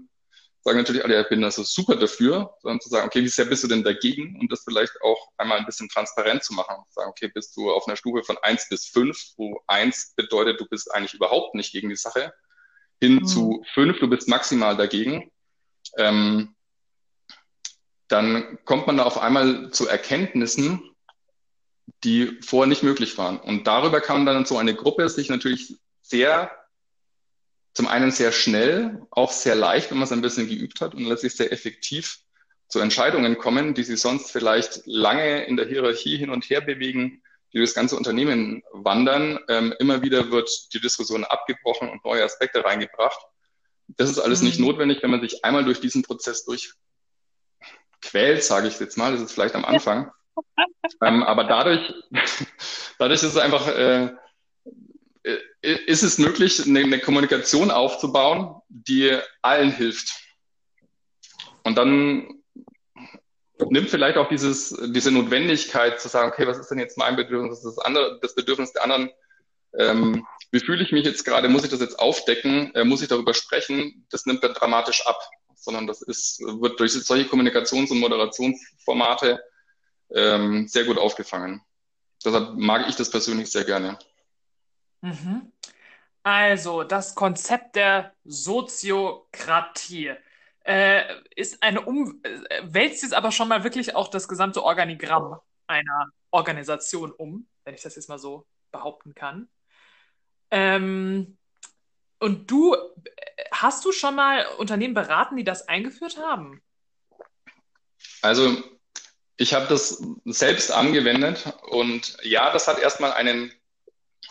sagen natürlich alle, ich bin also super dafür, sondern zu sagen, okay, wie sehr bist du denn dagegen und das vielleicht auch einmal ein bisschen transparent zu machen. Sagen, okay, bist du auf einer Stufe von eins bis fünf, wo eins bedeutet, du bist eigentlich überhaupt nicht gegen die Sache, hin mhm. zu fünf, du bist maximal dagegen. Ähm, dann kommt man da auf einmal zu Erkenntnissen, die vorher nicht möglich waren. Und darüber kann dann so eine Gruppe sich natürlich sehr, zum einen sehr schnell, auch sehr leicht, wenn man es ein bisschen geübt hat und letztlich sehr effektiv zu Entscheidungen kommen, die sie sonst vielleicht lange in der Hierarchie hin und her bewegen, die das ganze Unternehmen wandern. Ähm, immer wieder wird die Diskussion abgebrochen und neue Aspekte reingebracht. Das ist alles mhm. nicht notwendig, wenn man sich einmal durch diesen Prozess durchquält, sage ich jetzt mal. Das ist vielleicht am Anfang. ähm, aber dadurch, dadurch ist es einfach, äh, ist es möglich, eine, eine Kommunikation aufzubauen, die allen hilft. Und dann nimmt vielleicht auch dieses, diese Notwendigkeit zu sagen, okay, was ist denn jetzt mein Bedürfnis, das, andere, das Bedürfnis der anderen, ähm, wie fühle ich mich jetzt gerade, muss ich das jetzt aufdecken, äh, muss ich darüber sprechen, das nimmt dann dramatisch ab, sondern das ist, wird durch solche Kommunikations- und Moderationsformate ähm, sehr gut aufgefangen. Deshalb mag ich das persönlich sehr gerne. Mhm. Also, das Konzept der Soziokratie äh, ist eine um äh, wälzt jetzt aber schon mal wirklich auch das gesamte Organigramm einer Organisation um, wenn ich das jetzt mal so behaupten kann. Ähm, und du, hast du schon mal Unternehmen beraten, die das eingeführt haben? Also, ich habe das selbst angewendet und ja, das hat erstmal einen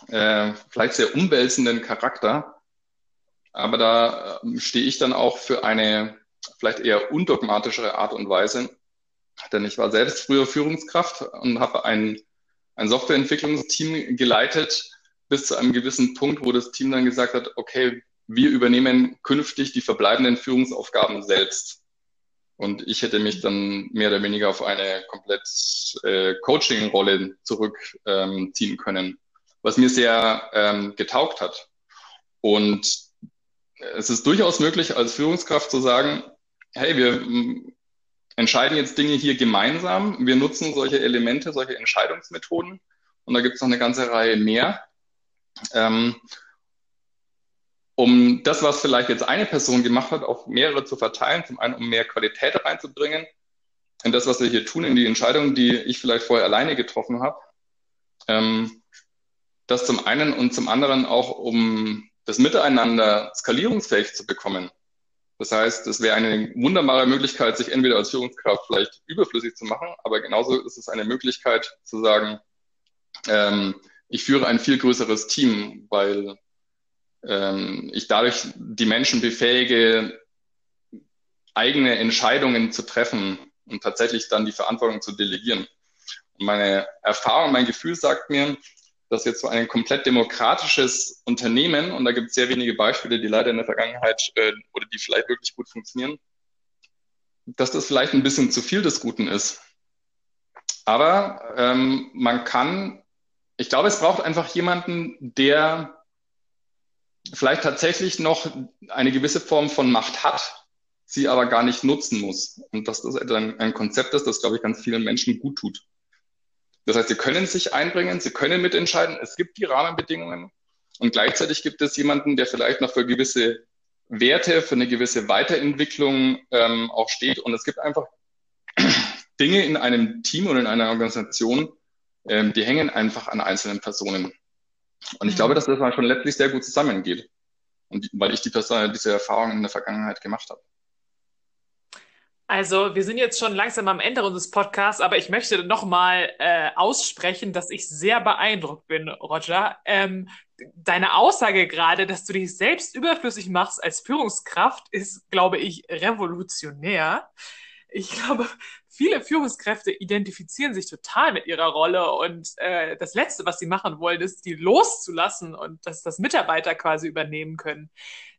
äh, vielleicht sehr umwälzenden Charakter, aber da äh, stehe ich dann auch für eine vielleicht eher undogmatischere Art und Weise, denn ich war selbst früher Führungskraft und habe ein, ein Softwareentwicklungsteam geleitet bis zu einem gewissen Punkt, wo das Team dann gesagt hat, okay, wir übernehmen künftig die verbleibenden Führungsaufgaben selbst. Und ich hätte mich dann mehr oder weniger auf eine komplett äh, Coaching-Rolle zurückziehen ähm, können, was mir sehr ähm, getaugt hat. Und es ist durchaus möglich, als Führungskraft zu sagen, hey, wir entscheiden jetzt Dinge hier gemeinsam. Wir nutzen solche Elemente, solche Entscheidungsmethoden. Und da gibt es noch eine ganze Reihe mehr. Ähm, um das, was vielleicht jetzt eine Person gemacht hat, auf mehrere zu verteilen. Zum einen, um mehr Qualität reinzubringen in das, was wir hier tun, in die Entscheidungen, die ich vielleicht vorher alleine getroffen habe. Ähm, das zum einen und zum anderen auch, um das Miteinander skalierungsfähig zu bekommen. Das heißt, es wäre eine wunderbare Möglichkeit, sich entweder als Führungskraft vielleicht überflüssig zu machen, aber genauso ist es eine Möglichkeit zu sagen, ähm, ich führe ein viel größeres Team, weil ähm, ich dadurch die Menschen befähige, eigene Entscheidungen zu treffen und tatsächlich dann die Verantwortung zu delegieren. Und meine Erfahrung, mein Gefühl sagt mir, dass jetzt so ein komplett demokratisches Unternehmen, und da gibt es sehr wenige Beispiele, die leider in der Vergangenheit äh, oder die vielleicht wirklich gut funktionieren, dass das vielleicht ein bisschen zu viel des Guten ist. Aber ähm, man kann, ich glaube, es braucht einfach jemanden, der vielleicht tatsächlich noch eine gewisse Form von Macht hat, sie aber gar nicht nutzen muss. Und dass das ein, ein Konzept ist, das, glaube ich, ganz vielen Menschen gut tut. Das heißt, sie können sich einbringen, sie können mitentscheiden, es gibt die Rahmenbedingungen und gleichzeitig gibt es jemanden, der vielleicht noch für gewisse Werte, für eine gewisse Weiterentwicklung ähm, auch steht. Und es gibt einfach Dinge in einem Team oder in einer Organisation, ähm, die hängen einfach an einzelnen Personen. Und ich mhm. glaube, dass das mal schon letztlich sehr gut zusammengeht. Und weil ich die Person, diese Erfahrung in der Vergangenheit gemacht habe. Also, wir sind jetzt schon langsam am Ende unseres Podcasts, aber ich möchte nochmal äh, aussprechen, dass ich sehr beeindruckt bin, Roger. Ähm, deine Aussage gerade, dass du dich selbst überflüssig machst als Führungskraft, ist, glaube ich, revolutionär. Ich glaube, viele Führungskräfte identifizieren sich total mit ihrer Rolle und äh, das Letzte, was sie machen wollen, ist, die loszulassen und dass das Mitarbeiter quasi übernehmen können.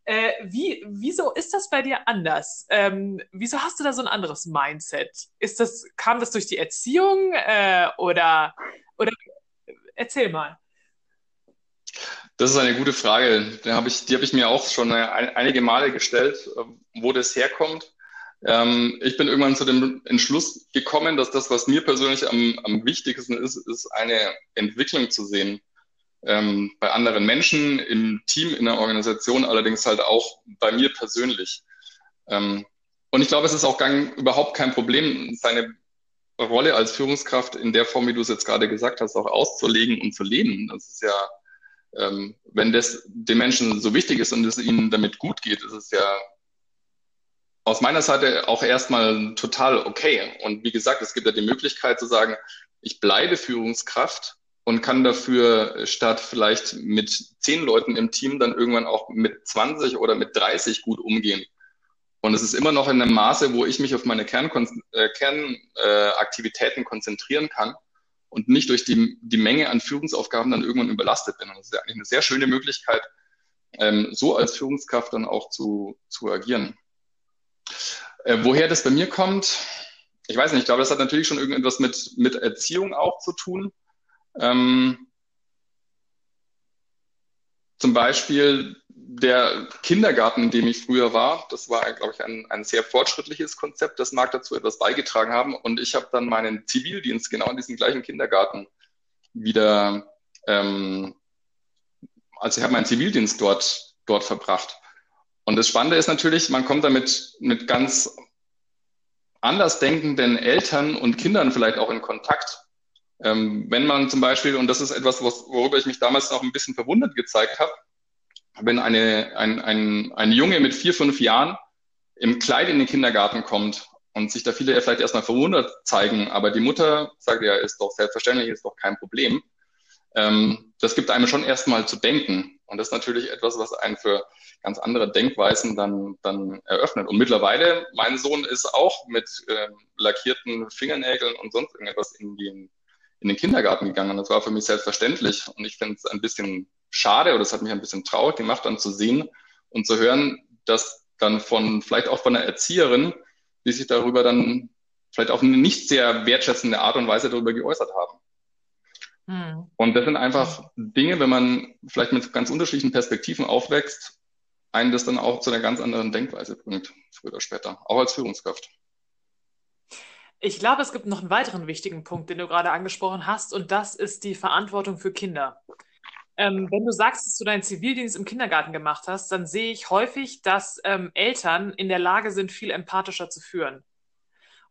Äh, wie, wieso ist das bei dir anders? Ähm, wieso hast du da so ein anderes Mindset? Ist das, kam das durch die Erziehung äh, oder, oder erzähl mal. Das ist eine gute Frage. Die habe ich, die habe ich mir auch schon einige Male gestellt, wo das herkommt. Ähm, ich bin irgendwann zu dem Entschluss gekommen, dass das, was mir persönlich am, am wichtigsten ist, ist eine Entwicklung zu sehen. Ähm, bei anderen Menschen, im Team, in der Organisation, allerdings halt auch bei mir persönlich. Ähm, und ich glaube, es ist auch gang, überhaupt kein Problem, seine Rolle als Führungskraft in der Form, wie du es jetzt gerade gesagt hast, auch auszulegen und zu leben. Das ist ja, ähm, wenn das den Menschen so wichtig ist und es ihnen damit gut geht, ist es ja aus meiner Seite auch erstmal total okay. Und wie gesagt, es gibt ja die Möglichkeit zu sagen, ich bleibe Führungskraft und kann dafür statt vielleicht mit zehn Leuten im Team dann irgendwann auch mit 20 oder mit 30 gut umgehen. Und es ist immer noch in einem Maße, wo ich mich auf meine Kernaktivitäten äh, Kern, äh, konzentrieren kann und nicht durch die, die Menge an Führungsaufgaben dann irgendwann überlastet bin. Und das ist ja eigentlich eine sehr schöne Möglichkeit, ähm, so als Führungskraft dann auch zu, zu agieren. Äh, woher das bei mir kommt, ich weiß nicht, ich glaube, das hat natürlich schon irgendetwas mit, mit Erziehung auch zu tun. Ähm, zum Beispiel der Kindergarten, in dem ich früher war, das war, glaube ich, ein, ein sehr fortschrittliches Konzept. Das mag dazu etwas beigetragen haben. Und ich habe dann meinen Zivildienst genau in diesem gleichen Kindergarten wieder, ähm, also ich habe meinen Zivildienst dort, dort verbracht. Und das Spannende ist natürlich, man kommt damit mit ganz anders denkenden Eltern und Kindern vielleicht auch in Kontakt. Ähm, wenn man zum Beispiel, und das ist etwas, worüber ich mich damals noch ein bisschen verwundert gezeigt habe, wenn eine, ein, ein, ein Junge mit vier, fünf Jahren im Kleid in den Kindergarten kommt und sich da viele vielleicht erstmal verwundert zeigen, aber die Mutter sagt, ja, ist doch selbstverständlich, ist doch kein Problem. Ähm, das gibt einem schon erstmal zu denken. Und das ist natürlich etwas, was einen für ganz andere Denkweisen dann, dann eröffnet. Und mittlerweile, mein Sohn ist auch mit äh, lackierten Fingernägeln und sonst irgendetwas in den, in den Kindergarten gegangen. Das war für mich selbstverständlich. Und ich finde es ein bisschen schade oder es hat mich ein bisschen traurig gemacht, dann zu sehen und zu hören, dass dann von, vielleicht auch von einer Erzieherin, die sich darüber dann vielleicht auf eine nicht sehr wertschätzende Art und Weise darüber geäußert haben. Hm. Und das sind einfach Dinge, wenn man vielleicht mit ganz unterschiedlichen Perspektiven aufwächst, einen das dann auch zu einer ganz anderen Denkweise bringt, früher oder später, auch als Führungskraft. Ich glaube, es gibt noch einen weiteren wichtigen Punkt, den du gerade angesprochen hast, und das ist die Verantwortung für Kinder. Ähm, wenn du sagst, dass du deinen Zivildienst im Kindergarten gemacht hast, dann sehe ich häufig, dass ähm, Eltern in der Lage sind, viel empathischer zu führen.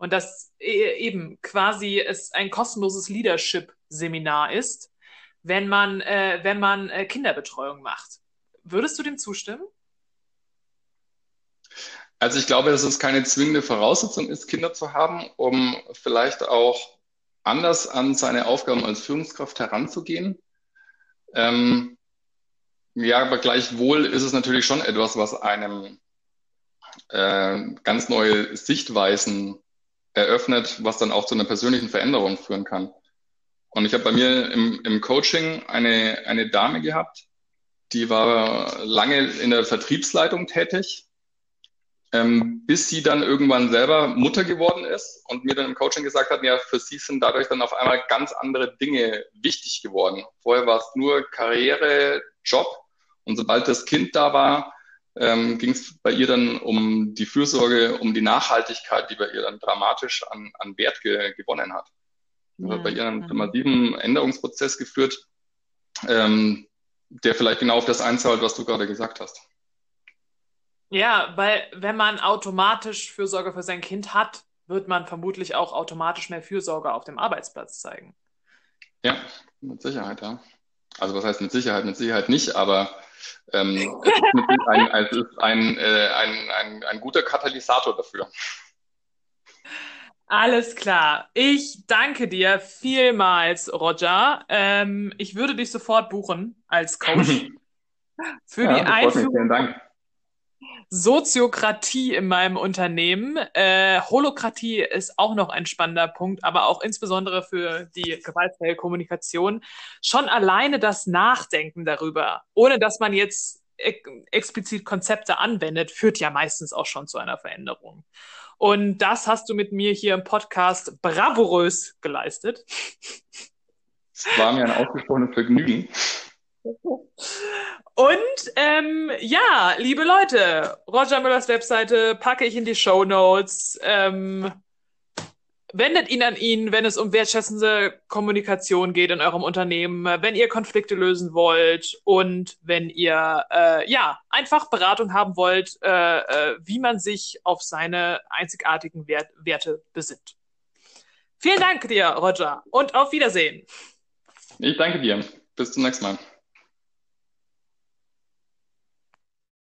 Und dass e eben quasi es ein kostenloses Leadership-Seminar ist, wenn man, äh, wenn man äh, Kinderbetreuung macht. Würdest du dem zustimmen? Also ich glaube, dass es keine zwingende Voraussetzung ist, Kinder zu haben, um vielleicht auch anders an seine Aufgaben als Führungskraft heranzugehen. Ähm, ja, aber gleichwohl ist es natürlich schon etwas, was einem äh, ganz neue Sichtweisen eröffnet, was dann auch zu einer persönlichen Veränderung führen kann. Und ich habe bei mir im, im Coaching eine, eine Dame gehabt, die war lange in der Vertriebsleitung tätig ähm, bis sie dann irgendwann selber Mutter geworden ist und mir dann im Coaching gesagt hat, ja, für sie sind dadurch dann auf einmal ganz andere Dinge wichtig geworden. Vorher war es nur Karriere, Job und sobald das Kind da war, ähm, ging es bei ihr dann um die Fürsorge, um die Nachhaltigkeit, die bei ihr dann dramatisch an, an Wert ge gewonnen hat. Das hat bei ihr einen massiven Änderungsprozess geführt, ähm, der vielleicht genau auf das einzahlt, was du gerade gesagt hast. Ja, weil wenn man automatisch Fürsorge für sein Kind hat, wird man vermutlich auch automatisch mehr Fürsorge auf dem Arbeitsplatz zeigen. Ja, mit Sicherheit, ja. Also was heißt mit Sicherheit? Mit Sicherheit nicht, aber ähm, es ist, ein, es ist ein, äh, ein, ein, ein guter Katalysator dafür. Alles klar. Ich danke dir vielmals, Roger. Ähm, ich würde dich sofort buchen als Coach für ja, die Einführung. Vielen Dank. Soziokratie in meinem Unternehmen. Äh, Holokratie ist auch noch ein spannender Punkt, aber auch insbesondere für die gewaltfreie Kommunikation. Schon alleine das Nachdenken darüber, ohne dass man jetzt explizit Konzepte anwendet, führt ja meistens auch schon zu einer Veränderung. Und das hast du mit mir hier im Podcast bravourös geleistet. Es war mir ein ausgesprochenes Vergnügen. Und ähm, ja, liebe Leute, Roger Müllers Webseite packe ich in die Show Notes. Ähm, wendet ihn an ihn, wenn es um wertschätzende Kommunikation geht in eurem Unternehmen, wenn ihr Konflikte lösen wollt und wenn ihr äh, ja einfach Beratung haben wollt, äh, äh, wie man sich auf seine einzigartigen Wert Werte besinnt. Vielen Dank dir, Roger, und auf Wiedersehen. Ich danke dir. Bis zum nächsten Mal.